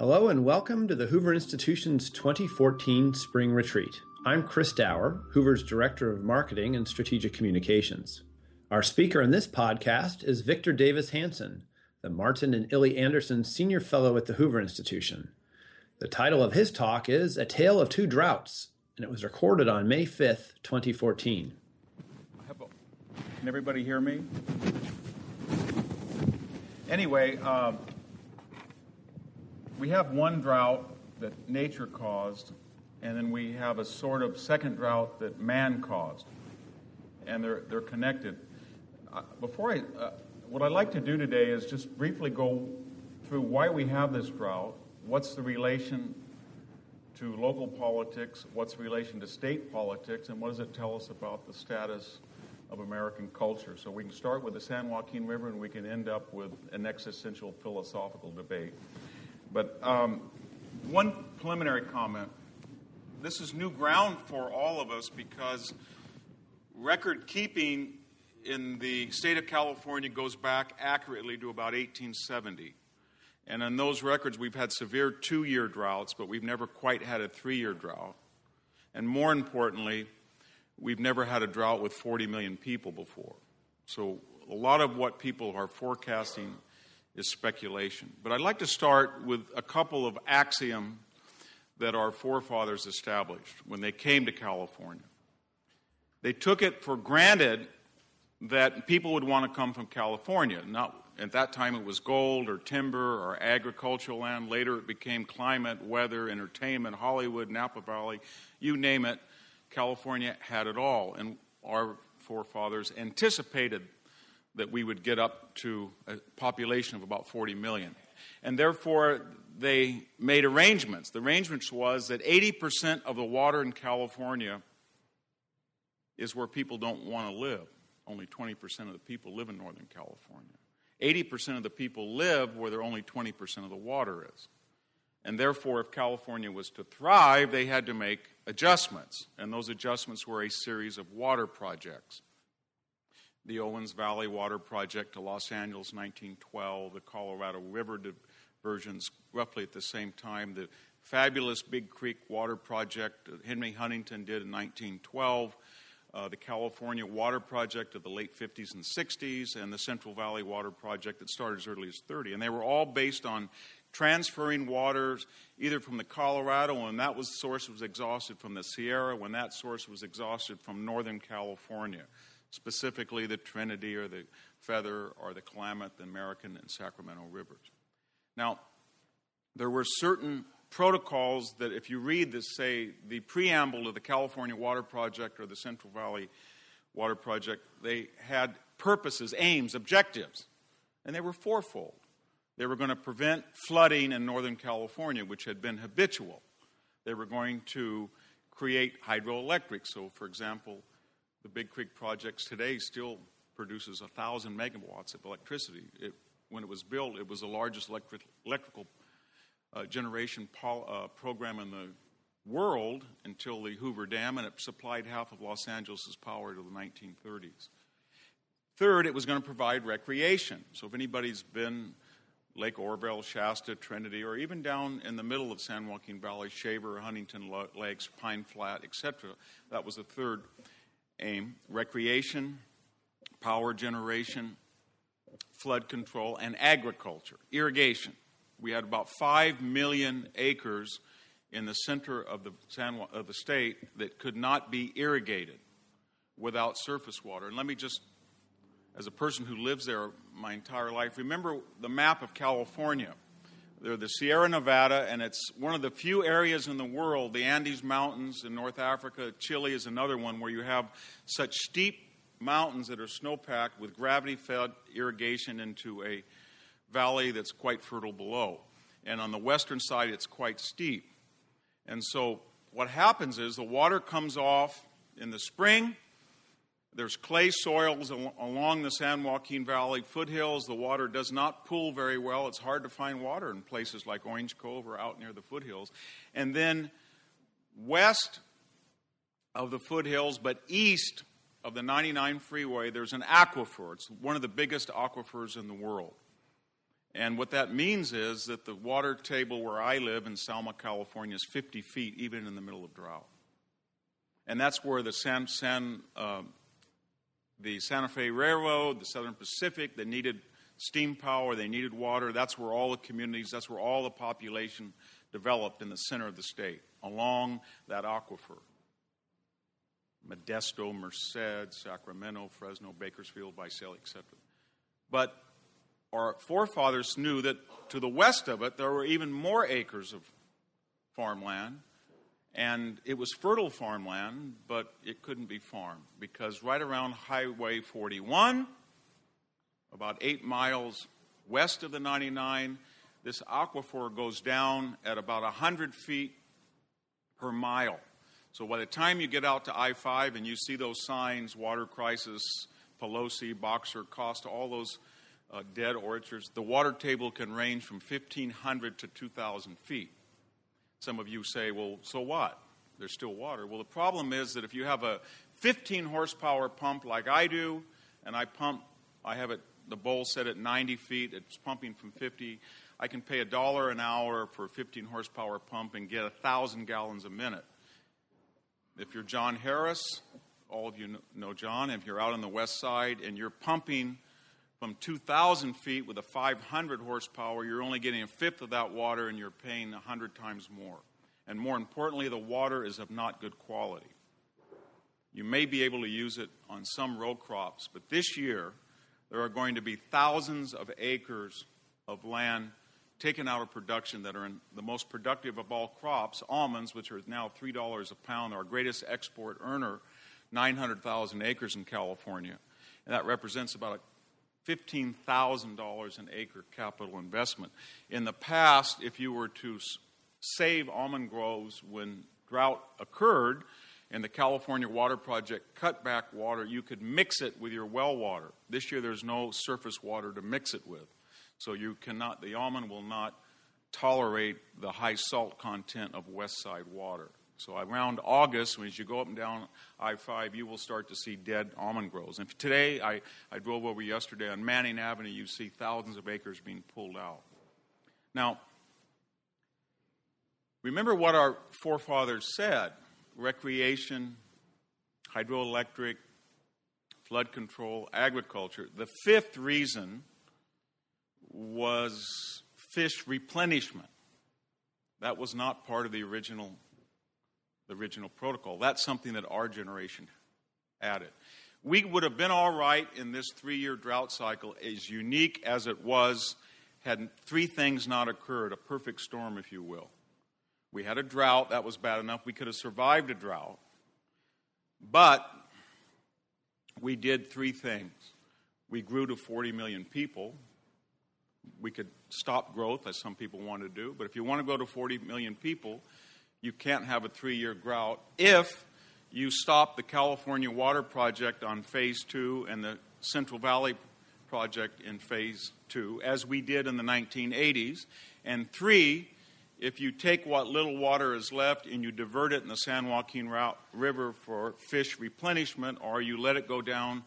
Hello and welcome to the Hoover Institution's 2014 Spring Retreat. I'm Chris Dauer, Hoover's Director of Marketing and Strategic Communications. Our speaker in this podcast is Victor Davis Hanson, the Martin and Illie Anderson Senior Fellow at the Hoover Institution. The title of his talk is A Tale of Two Droughts, and it was recorded on May 5th, 2014. Can everybody hear me? Anyway, uh, we have one drought that nature caused, and then we have a sort of second drought that man caused, and they're they're connected. Uh, before I, uh, what I'd like to do today is just briefly go through why we have this drought, what's the relation to local politics, what's the relation to state politics, and what does it tell us about the status of American culture. So we can start with the San Joaquin River and we can end up with an existential philosophical debate. But um, one preliminary comment this is new ground for all of us because record keeping in the state of California goes back accurately to about 1870. And on those records, we've had severe two year droughts, but we've never quite had a three year drought. And more importantly, we've never had a drought with 40 million people before. So a lot of what people are forecasting is speculation. But I'd like to start with a couple of axioms that our forefathers established when they came to California. They took it for granted that people would want to come from California. Not at that time it was gold or timber or agricultural land. Later it became climate, weather, entertainment, Hollywood, Napa Valley, you name it. California had it all, and our forefathers anticipated that we would get up to a population of about 40 million. And therefore, they made arrangements. The arrangements was that 80% of the water in California is where people don't want to live. Only 20% of the people live in Northern California. 80% of the people live where there only 20% of the water is. And therefore, if California was to thrive, they had to make adjustments. And those adjustments were a series of water projects the Owens Valley Water Project to Los Angeles 1912, the Colorado River diversions roughly at the same time, the fabulous Big Creek Water Project that Henry Huntington did in 1912, uh, the California Water Project of the late 50s and 60s, and the Central Valley Water Project that started as early as 30. And they were all based on transferring waters either from the Colorado when that was source was exhausted from the Sierra when that source was exhausted from Northern California specifically the Trinity or the Feather or the Klamath, the American and Sacramento rivers. Now, there were certain protocols that, if you read this, say, the preamble to the California Water Project or the Central Valley Water Project, they had purposes, aims, objectives, and they were fourfold. They were going to prevent flooding in Northern California, which had been habitual. They were going to create hydroelectric. So, for example, the Big Creek projects today still produces 1,000 megawatts of electricity. It, when it was built, it was the largest electric, electrical uh, generation uh, program in the world until the Hoover Dam, and it supplied half of Los Angeles' power to the 1930s. Third, it was going to provide recreation. So if anybody's been Lake Oroville, Shasta, Trinity, or even down in the middle of San Joaquin Valley, Shaver, Huntington Lakes, Pine Flat, etc., that was the third aim recreation, power generation, flood control, and agriculture, irrigation. We had about 5 million acres in the center of the, San, of the state that could not be irrigated without surface water. And let me just, as a person who lives there my entire life, remember the map of California. They're the Sierra Nevada, and it's one of the few areas in the world, the Andes Mountains in North Africa, Chile is another one, where you have such steep mountains that are snowpacked with gravity fed irrigation into a valley that's quite fertile below. And on the western side, it's quite steep. And so what happens is the water comes off in the spring there's clay soils along the San Joaquin Valley foothills. The water does not pool very well. It's hard to find water in places like Orange Cove or out near the foothills. And then west of the foothills, but east of the 99 freeway, there's an aquifer. It's one of the biggest aquifers in the world. And what that means is that the water table where I live in Selma, California, is 50 feet, even in the middle of drought. And that's where the San, San uh, the Santa Fe Railroad, the Southern Pacific, they needed steam power, they needed water. That's where all the communities, that's where all the population developed in the center of the state, along that aquifer. Modesto, Merced, Sacramento, Fresno, Bakersfield, Visalia, etc. But our forefathers knew that to the west of it there were even more acres of farmland, and it was fertile farmland, but it couldn't be farmed because right around Highway 41, about eight miles west of the 99, this aquifer goes down at about 100 feet per mile. So by the time you get out to I 5 and you see those signs water crisis, Pelosi, Boxer, Costa, all those uh, dead orchards, the water table can range from 1,500 to 2,000 feet. Some of you say, well, so what? There's still water. Well, the problem is that if you have a 15 horsepower pump like I do, and I pump, I have it, the bowl set at 90 feet, it's pumping from 50. I can pay a dollar an hour for a 15 horsepower pump and get a thousand gallons a minute. If you're John Harris, all of you know John, if you're out on the west side and you're pumping from 2,000 feet with a 500 horsepower, you're only getting a fifth of that water and you're paying 100 times more. And more importantly, the water is of not good quality. You may be able to use it on some row crops, but this year there are going to be thousands of acres of land taken out of production that are in the most productive of all crops, almonds, which are now $3 a pound, our greatest export earner, 900,000 acres in California. And that represents about a $15,000 an acre capital investment. In the past, if you were to save almond groves when drought occurred and the California Water Project cut back water, you could mix it with your well water. This year, there's no surface water to mix it with. So you cannot, the almond will not tolerate the high salt content of west side water. So around August, as you go up and down I 5, you will start to see dead almond groves. And today, I, I drove over yesterday on Manning Avenue, you see thousands of acres being pulled out. Now, remember what our forefathers said recreation, hydroelectric, flood control, agriculture. The fifth reason was fish replenishment. That was not part of the original, the original protocol. That's something that our generation added. We would have been all right in this three year drought cycle, as unique as it was, had three things not occurred a perfect storm, if you will. We had a drought, that was bad enough. We could have survived a drought. But we did three things. We grew to 40 million people, we could stop growth, as some people want to do. But if you want to go to 40 million people, you can't have a three year drought if you stop the California Water Project on phase two and the Central Valley Project in phase two, as we did in the 1980s. And three, if you take what little water is left and you divert it in the San Joaquin River for fish replenishment, or you let it go down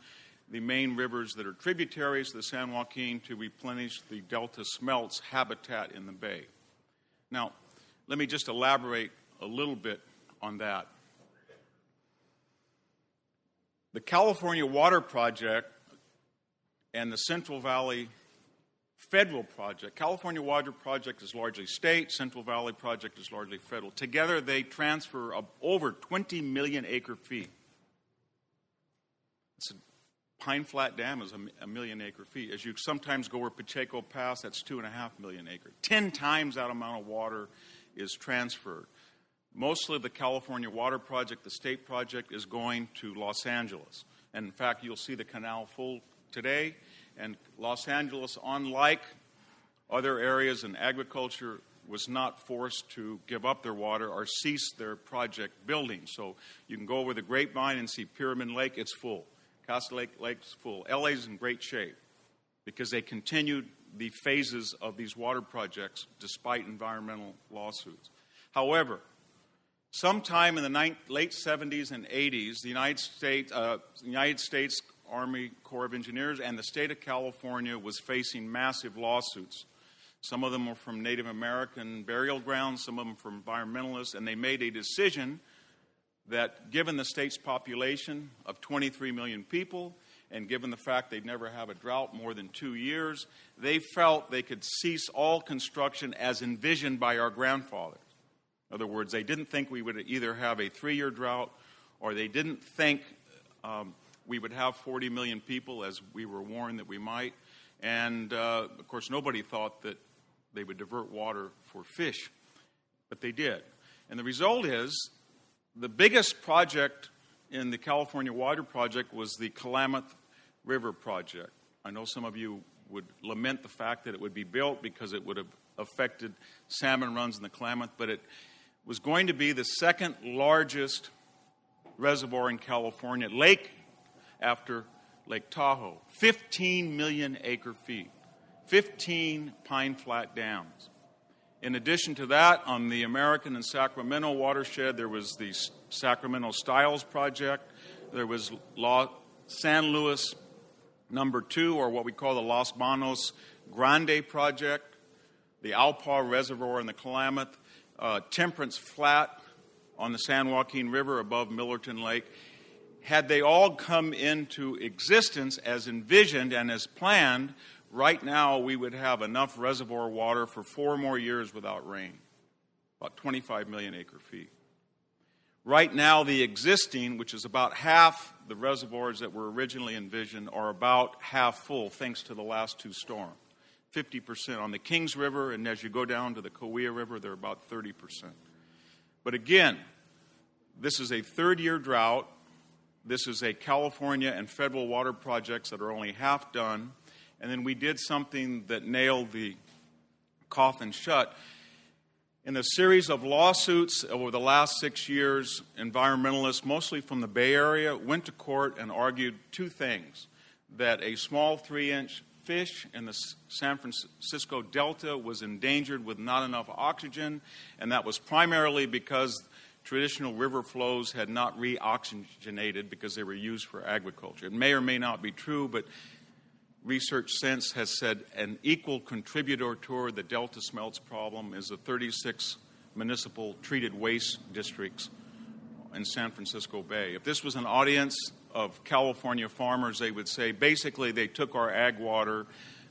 the main rivers that are tributaries to the San Joaquin to replenish the delta smelts habitat in the bay. Now, let me just elaborate a little bit on that. The California Water Project and the Central Valley Federal Project, California Water Project is largely state, Central Valley Project is largely federal. Together, they transfer over 20 million acre feet. It's a Pine Flat Dam is a, million acre feet. As you sometimes go where Pacheco Pass, that's two and a half million acre. Ten times that amount of water is transferred. Mostly the California Water Project, the state project, is going to Los Angeles. And in fact, you'll see the canal full today. And Los Angeles, unlike other areas in agriculture, was not forced to give up their water or cease their project building. So you can go over the grapevine and see Pyramid Lake, it's full. Castaic Lake Lake's full. LA's in great shape because they continued the phases of these water projects despite environmental lawsuits. However, Sometime in the ni- late 70s and 80s, the United States, uh, United States Army Corps of Engineers and the state of California was facing massive lawsuits. Some of them were from Native American burial grounds, some of them from environmentalists, and they made a decision that given the state's population of 23 million people, and given the fact they'd never have a drought more than two years, they felt they could cease all construction as envisioned by our grandfathers. In other words, they didn't think we would either have a three year drought or they didn't think um, we would have 40 million people as we were warned that we might. And uh, of course, nobody thought that they would divert water for fish, but they did. And the result is the biggest project in the California Water Project was the Klamath River Project. I know some of you would lament the fact that it would be built because it would have affected salmon runs in the Klamath, but it was going to be the second largest reservoir in California, lake after Lake Tahoe, 15 million acre feet, 15 pine flat dams. In addition to that, on the American and Sacramento watershed, there was the Sacramento Sites Project, there was San Luis number two, or what we call the Los Banos Grande Project, the Alpa Reservoir in the Klamath, uh, Temperance Flat on the San Joaquin River above Millerton Lake, had they all come into existence as envisioned and as planned, right now we would have enough reservoir water for four more years without rain, about 25 million acre feet. Right now, the existing, which is about half the reservoirs that were originally envisioned, are about half full thanks to the last two storms. 50% on the Kings River, and as you go down to the Kaweah River, they're about 30%. But again, this is a third year drought. This is a California and federal water projects that are only half done. And then we did something that nailed the coffin shut. In a series of lawsuits over the last six years, environmentalists, mostly from the Bay Area, went to court and argued two things that a small three inch fish in the San Francisco Delta was endangered with not enough oxygen, and that was primarily because traditional river flows had not reoxygenated because they were used for agriculture. It may or may not be true, but research since has said an equal contributor to the Delta smelts problem is the 36 municipal treated waste districts in San Francisco Bay. If this was an audience of California farmers, they would say basically they took our ag water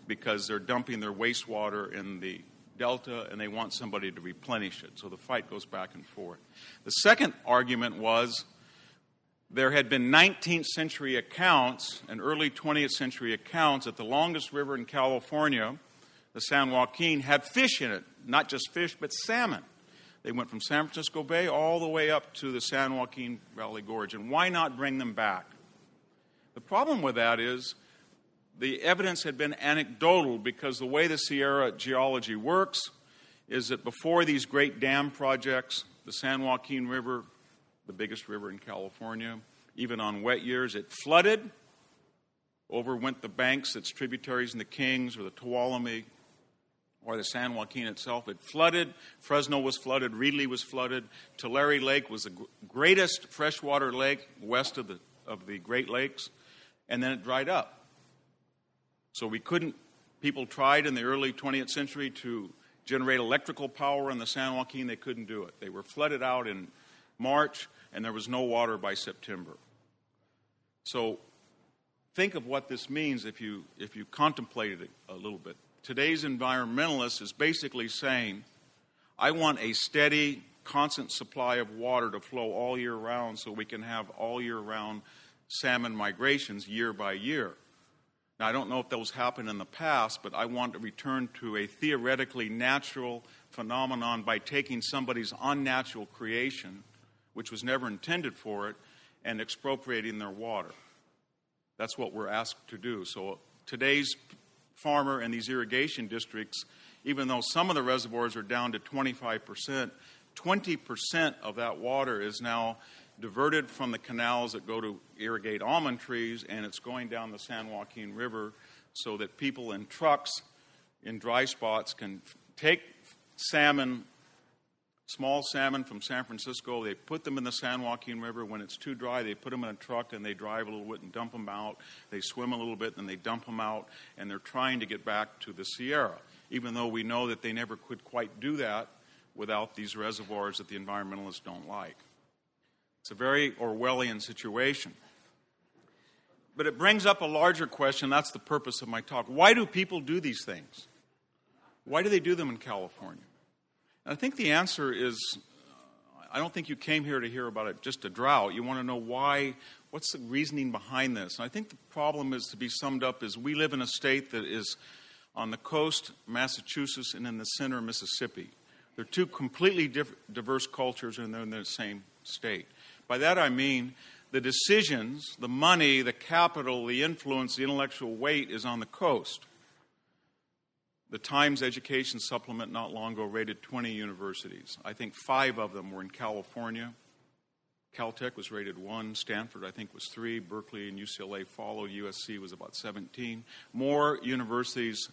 because they're dumping their wastewater in the delta and they want somebody to replenish it. So the fight goes back and forth. The second argument was there had been 19th century accounts and early 20th century accounts that the longest river in California, the San Joaquin, had fish in it. Not just fish, but salmon. They went from San Francisco Bay all the way up to the San Joaquin Valley Gorge. And why not bring them back? The problem with that is the evidence had been anecdotal because the way the Sierra geology works is that before these great dam projects, the San Joaquin River, the biggest river in California, even on wet years, it flooded, overwent the banks, its tributaries in the Kings or the Tuolumne or the San Joaquin itself. It flooded. Fresno was flooded. Reedley was flooded. Tulare Lake was the greatest freshwater lake west of the, of the Great Lakes, and then it dried up. So we couldn't, people tried in the early 20th century to generate electrical power in the San Joaquin. They couldn't do it. They were flooded out in March, and there was no water by September. So think of what this means if you, if you contemplated it a little bit today's environmentalist is basically saying, I want a steady, constant supply of water to flow all year round so we can have all year round salmon migrations year by year. Now, I don't know if those happened in the past, but I want to return to a theoretically natural phenomenon by taking somebody's unnatural creation, which was never intended for it, and expropriating their water. That's what we're asked to do. So today's farmer and these irrigation districts, even though some of the reservoirs are down to 25%, 20% of that water is now diverted from the canals that go to irrigate almond trees, and it's going down the San Joaquin River so that people in trucks in dry spots can take salmon small salmon from San Francisco. They put them in the San Joaquin River. When it's too dry, they put them in a truck and they drive a little bit and dump them out. They swim a little bit and they dump them out, and they're trying to get back to the Sierra, even though we know that they never could quite do that without these reservoirs that the environmentalists don't like. It's a very Orwellian situation. But it brings up a larger question. That's the purpose of my talk. Why do people do these things? Why do they do them in California? I think the answer is I don't think you came here to hear about it just a drought. You want to know why, what's the reasoning behind this? And I think the problem is to be summed up is we live in a state that is on the coast, Massachusetts, and in the center, Mississippi. They're two completely diff- diverse cultures, and they're in the same state. By that I mean the decisions, the money, the capital, the influence, the intellectual weight is on the coast. The Times Education Supplement not long ago rated 20 universities. I think five of them were in California. Caltech was rated one, Stanford, I think, was three, Berkeley and UCLA followed, USC was about 17. More universities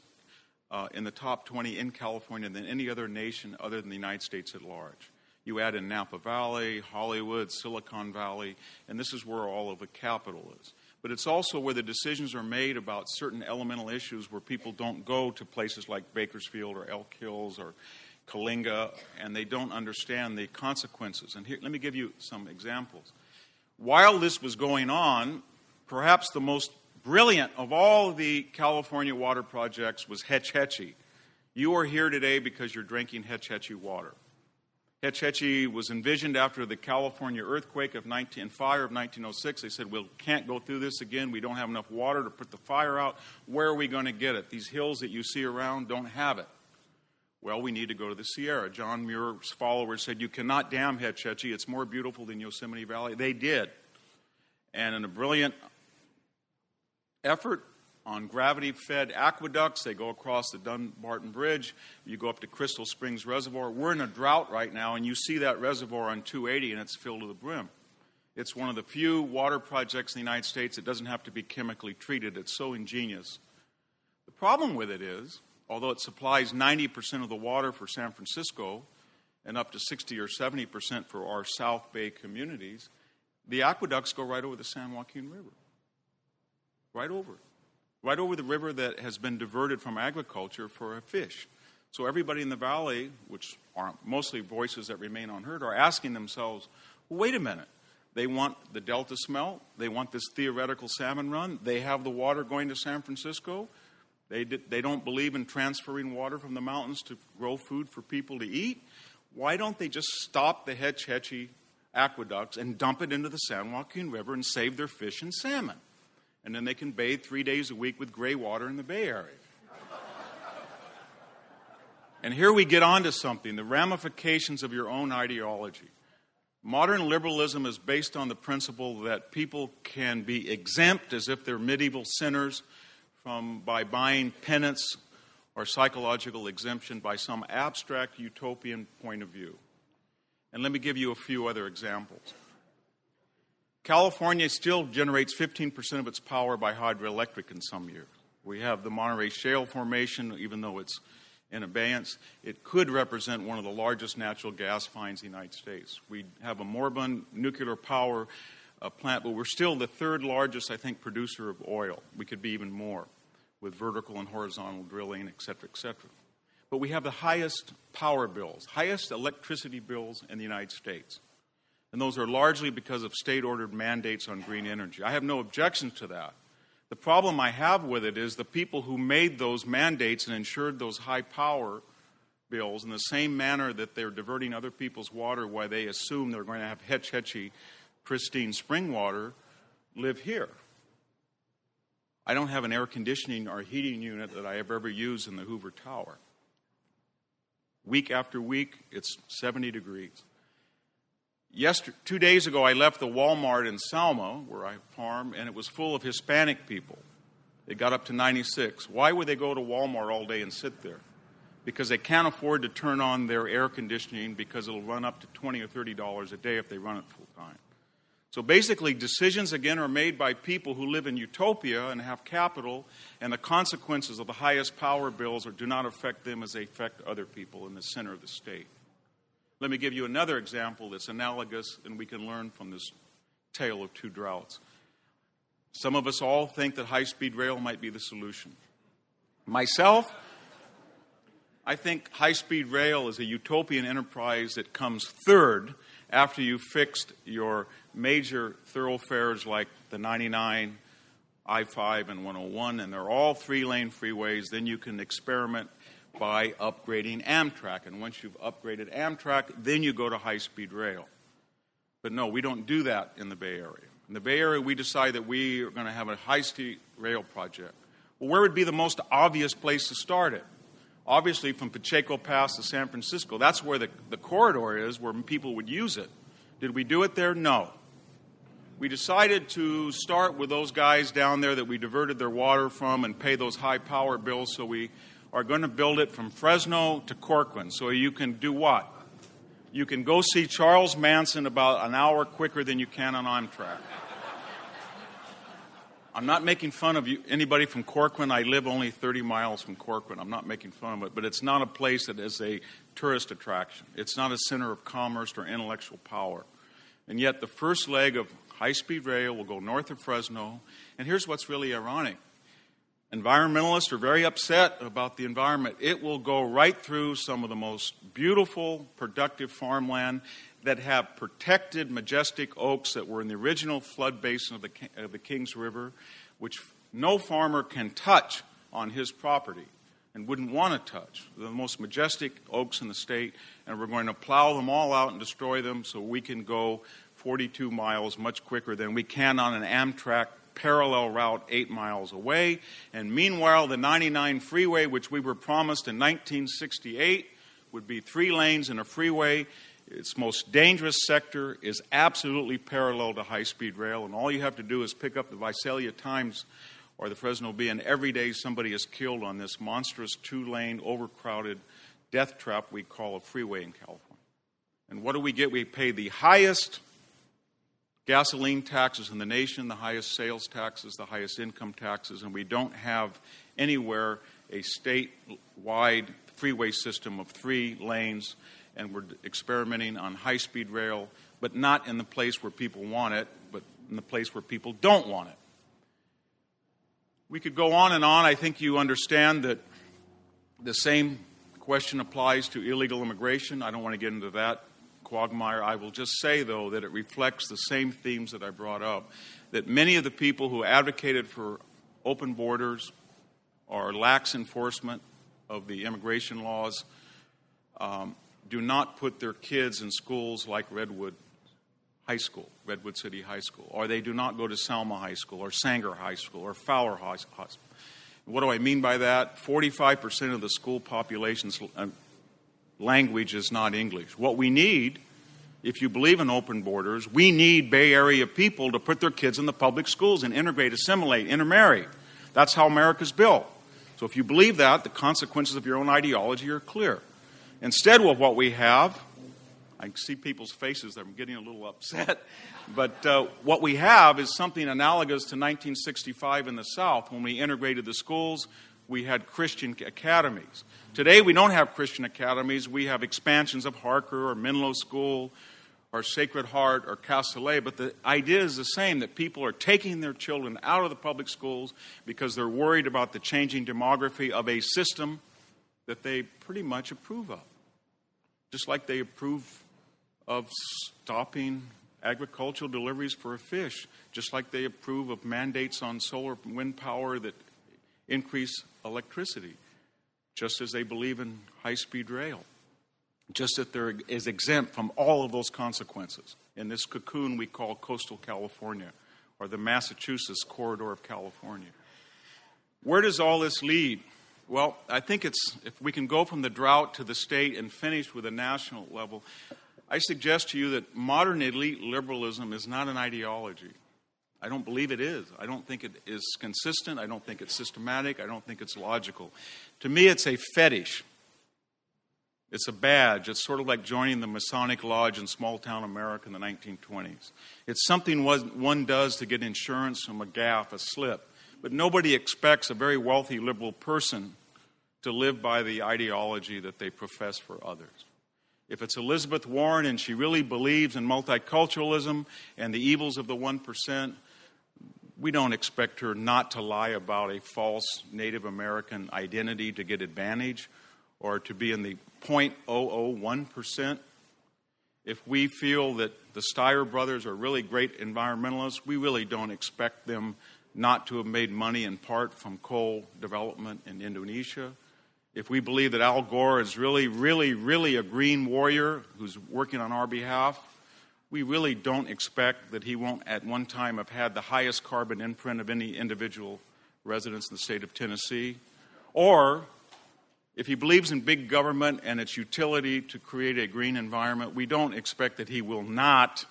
uh, in the top 20 in California than any other nation other than the United States at large. You add in Napa Valley, Hollywood, Silicon Valley, and this is where all of the capital is but it's also where the decisions are made about certain elemental issues where people don't go to places like Bakersfield or Elk Hills or Coalinga and they don't understand the consequences. And here, let me give you some examples. While this was going on, perhaps the most brilliant of all the California water projects was Hetch Hetchy. You are here today because you're drinking Hetch Hetchy water. Hetch Hetchy was envisioned after the California earthquake of 19, and fire of 1906. They said, We can't go through this again. We don't have enough water to put the fire out. Where are we going to get it? These hills that you see around don't have it. Well, we need to go to the Sierra. John Muir's followers said, You cannot dam Hetch Hetchy. It's more beautiful than Yosemite Valley. They did. And in a brilliant effort, on gravity fed aqueducts. They go across the Dumbarton Bridge. You go up to Crystal Springs Reservoir. We're in a drought right now, and you see that reservoir on 280, and it's filled to the brim. It's one of the few water projects in the United States that doesn't have to be chemically treated. It's so ingenious. The problem with it is, although it supplies 90% of the water for San Francisco and up to 60 or 70% for our South Bay communities, the aqueducts go right over the San Joaquin River. Right over it right over the river that has been diverted from agriculture for a fish. So everybody in the valley, which are mostly voices that remain unheard, are asking themselves, wait a minute. They want the delta smelt. They want this theoretical salmon run. They have the water going to San Francisco. They, they don't believe in transferring water from the mountains to grow food for people to eat. Why don't they just stop the Hetch Hetchy aqueducts and dump it into the San Joaquin River and save their fish and salmon? And then they can bathe three days a week with gray water in the Bay Area. and here we get on to something the ramifications of your own ideology. Modern liberalism is based on the principle that people can be exempt as if they're medieval sinners from by buying penance or psychological exemption by some abstract utopian point of view. And let me give you a few other examples. California still generates 15% of its power by hydroelectric in some years. We have the Monterey Shale Formation, even though it's in abeyance, it could represent one of the largest natural gas finds in the United States. We have a Moribund nuclear power uh, plant, but we're still the third largest, I think, producer of oil. We could be even more with vertical and horizontal drilling, et cetera, et cetera. But we have the highest power bills, highest electricity bills in the United States and those are largely because of state ordered mandates on green energy. I have no objection to that. The problem I have with it is the people who made those mandates and ensured those high power bills in the same manner that they're diverting other people's water while they assume they're going to have hetch hetchy, pristine spring water live here. I don't have an air conditioning or heating unit that I have ever used in the Hoover Tower. Week after week, it's 70 degrees. Yesterday, two days ago, I left the Walmart in Selma, where I farm, and it was full of Hispanic people. It got up to 96. Why would they go to Walmart all day and sit there? Because they can't afford to turn on their air conditioning because it'll run up to 20 or 30 dollars a day if they run it full time. So basically, decisions again are made by people who live in utopia and have capital, and the consequences of the highest power bills or do not affect them as they affect other people in the center of the state. Let me give you another example that's analogous, and we can learn from this tale of two droughts. Some of us all think that high speed rail might be the solution. Myself, I think high speed rail is a utopian enterprise that comes third after you've fixed your major thoroughfares like the 99, I 5, and 101, and they're all three lane freeways. Then you can experiment by upgrading Amtrak. And once you've upgraded Amtrak, then you go to high speed rail. But no, we don't do that in the Bay Area. In the Bay Area, we decide that we are going to have a high speed rail project. Well, where would be the most obvious place to start it? Obviously, from Pacheco Pass to San Francisco. That's where the, the corridor is, where people would use it. Did we do it there? No. We decided to start with those guys down there that we diverted their water from and pay those high power bills, so we are going to build it from Fresno to Corcoran. So you can do what? You can go see Charles Manson about an hour quicker than you can on Amtrak. I'm not making fun of you, anybody from Corcoran. I live only 30 miles from Corcoran. I'm not making fun of it, but it's not a place that is a tourist attraction. It's not a center of commerce or intellectual power. And yet, the first leg of high speed rail will go north of Fresno. And here's what's really ironic environmentalists are very upset about the environment. It will go right through some of the most beautiful, productive farmland that have protected majestic oaks that were in the original flood basin of the, of the Kings River, which no farmer can touch on his property and wouldn't want to touch. They're the most majestic oaks in the state, and we're going to plow them all out and destroy them so we can go 42 miles much quicker than we can on an Amtrak parallel route eight miles away. And meanwhile, the 99 freeway, which we were promised in 1968, would be three lanes and a freeway. Its most dangerous sector is absolutely parallel to high speed rail, and all you have to do is pick up the Visalia Times or the Fresno Bee, and every day somebody is killed on this monstrous two lane, overcrowded death trap we call a freeway in California. And what do we get? We pay the highest gasoline taxes in the nation, the highest sales taxes, the highest income taxes, and we don't have anywhere a statewide freeway system of three lanes, and we're experimenting on high speed rail, but not in the place where people want it, but in the place where people don't want it. We could go on and on. I think you understand that the same question applies to illegal immigration. I don't want to get into that quagmire. I will just say, though, that it reflects the same themes that I brought up. That many of the people who advocated for open borders or lax enforcement of the immigration laws um, do not put their kids in schools like Redwood High School, Redwood City High School, or they do not go to Selma High School, or Sanger High School, or Fowler High School. What do I mean by that? 45% of the school population's uh, language is not English. What we need, if you believe in open borders, we need Bay Area people to put their kids in the public schools and integrate, assimilate, intermarry. That's how America's built. So if you believe that, the consequences of your own ideology are clear. Instead, of what we have, I see people's faces, I'm getting a little upset. But uh, what we have is something analogous to 1965 in the South when we integrated the schools, we had Christian academies. Today, we don't have Christian academies. We have expansions of Harker or Menlo School or Sacred Heart or Castilleja, but the idea is the same that people are taking their children out of the public schools because they're worried about the changing demography of a system that they pretty much approve of. Just like they approve of stopping agricultural deliveries for a fish, just like they approve of mandates on solar wind power that increase electricity just as they believe in high speed rail, just that there is exempt from all of those consequences in this cocoon we call coastal California or the Massachusetts corridor of California. Where does all this lead? Well, I think it's if we can go from the drought to the state and finish with a national level, I suggest to you that modern elite liberalism is not an ideology. I don't believe it is. I don't think it is consistent. I don't think it's systematic. I don't think it's logical. To me, it's a fetish. It's a badge. It's sort of like joining the Masonic Lodge in small town America in the 1920s. It's something one does to get insurance from a gaffe, a slip. But nobody expects a very wealthy liberal person to live by the ideology that they profess for others. If it's Elizabeth Warren and she really believes in multiculturalism and the evils of the 1%, we don't expect her not to lie about a false Native American identity to get advantage or to be in the 0.001%. If we feel that the Steyer brothers are really great environmentalists, we really don't expect them not to have made money in part from coal development in Indonesia. If we believe that Al Gore is really, really, really a green warrior who's working on our behalf, we really don't expect that he won't at one time have had the highest carbon imprint of any individual residents in the state of Tennessee. Or if he believes in big government and its utility to create a green environment, we don't expect that he will not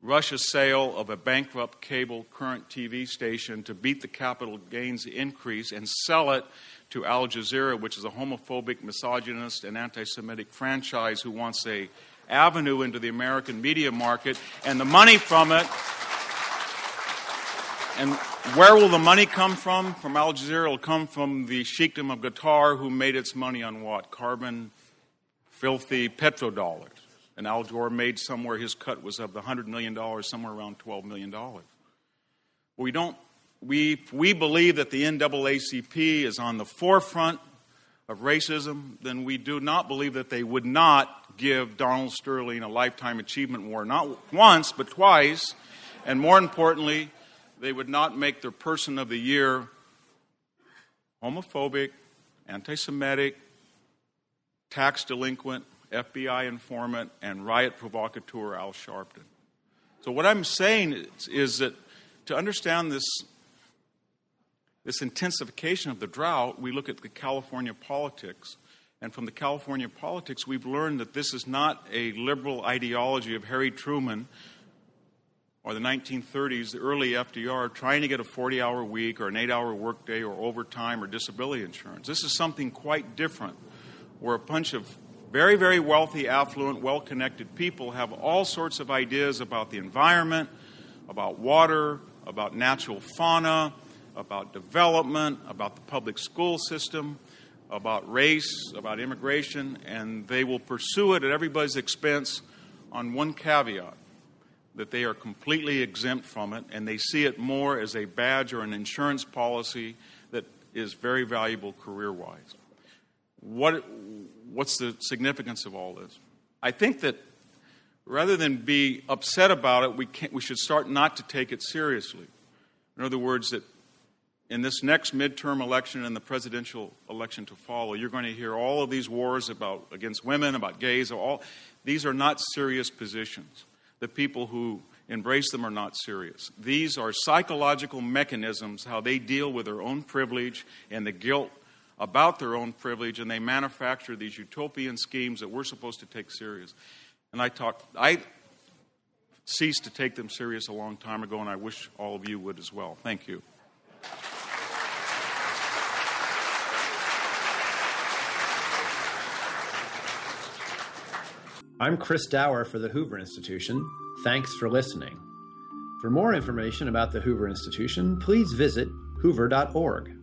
rush a sale of a bankrupt cable current TV station to beat the capital gains increase and sell it to Al Jazeera, which is a homophobic, misogynist, and anti Semitic franchise who wants a avenue into the American media market, and the money from it. And where will the money come from? From Al Jazeera, it'll come from the sheikdom of Qatar, who made its money on what? Carbon, filthy petrodollars. And Al Gore made somewhere his cut was of the $100 million, somewhere around $12 million. We don't, we, we believe that the NAACP is on the forefront of racism, then we do not believe that they would not give Donald Sterling a Lifetime Achievement Award, not once, but twice. And more importantly, they would not make their Person of the Year homophobic, anti Semitic, tax delinquent, FBI informant, and riot provocateur Al Sharpton. So, what I'm saying is, is that to understand this this intensification of the drought, we look at the California politics. And from the California politics, we've learned that this is not a liberal ideology of Harry Truman or the 1930s, the early FDR, trying to get a 40 hour week or an 8 hour workday or overtime or disability insurance. This is something quite different, where a bunch of very, very wealthy, affluent, well connected people have all sorts of ideas about the environment, about water, about natural fauna, about development, about the public school system, about race, about immigration, and they will pursue it at everybody's expense on one caveat that they are completely exempt from it and they see it more as a badge or an insurance policy that is very valuable career wise. What, what's the significance of all this? I think that rather than be upset about it, we, we should start not to take it seriously. In other words, that in this next midterm election and the presidential election to follow, you're going to hear all of these wars about against women, about gays. All these are not serious positions. The people who embrace them are not serious. These are psychological mechanisms how they deal with their own privilege and the guilt about their own privilege, and they manufacture these utopian schemes that we're supposed to take serious. And I talk, I ceased to take them serious a long time ago, and I wish all of you would as well. Thank you. I'm Chris Dauer for the Hoover Institution. Thanks for listening. For more information about the Hoover Institution, please visit hoover.org.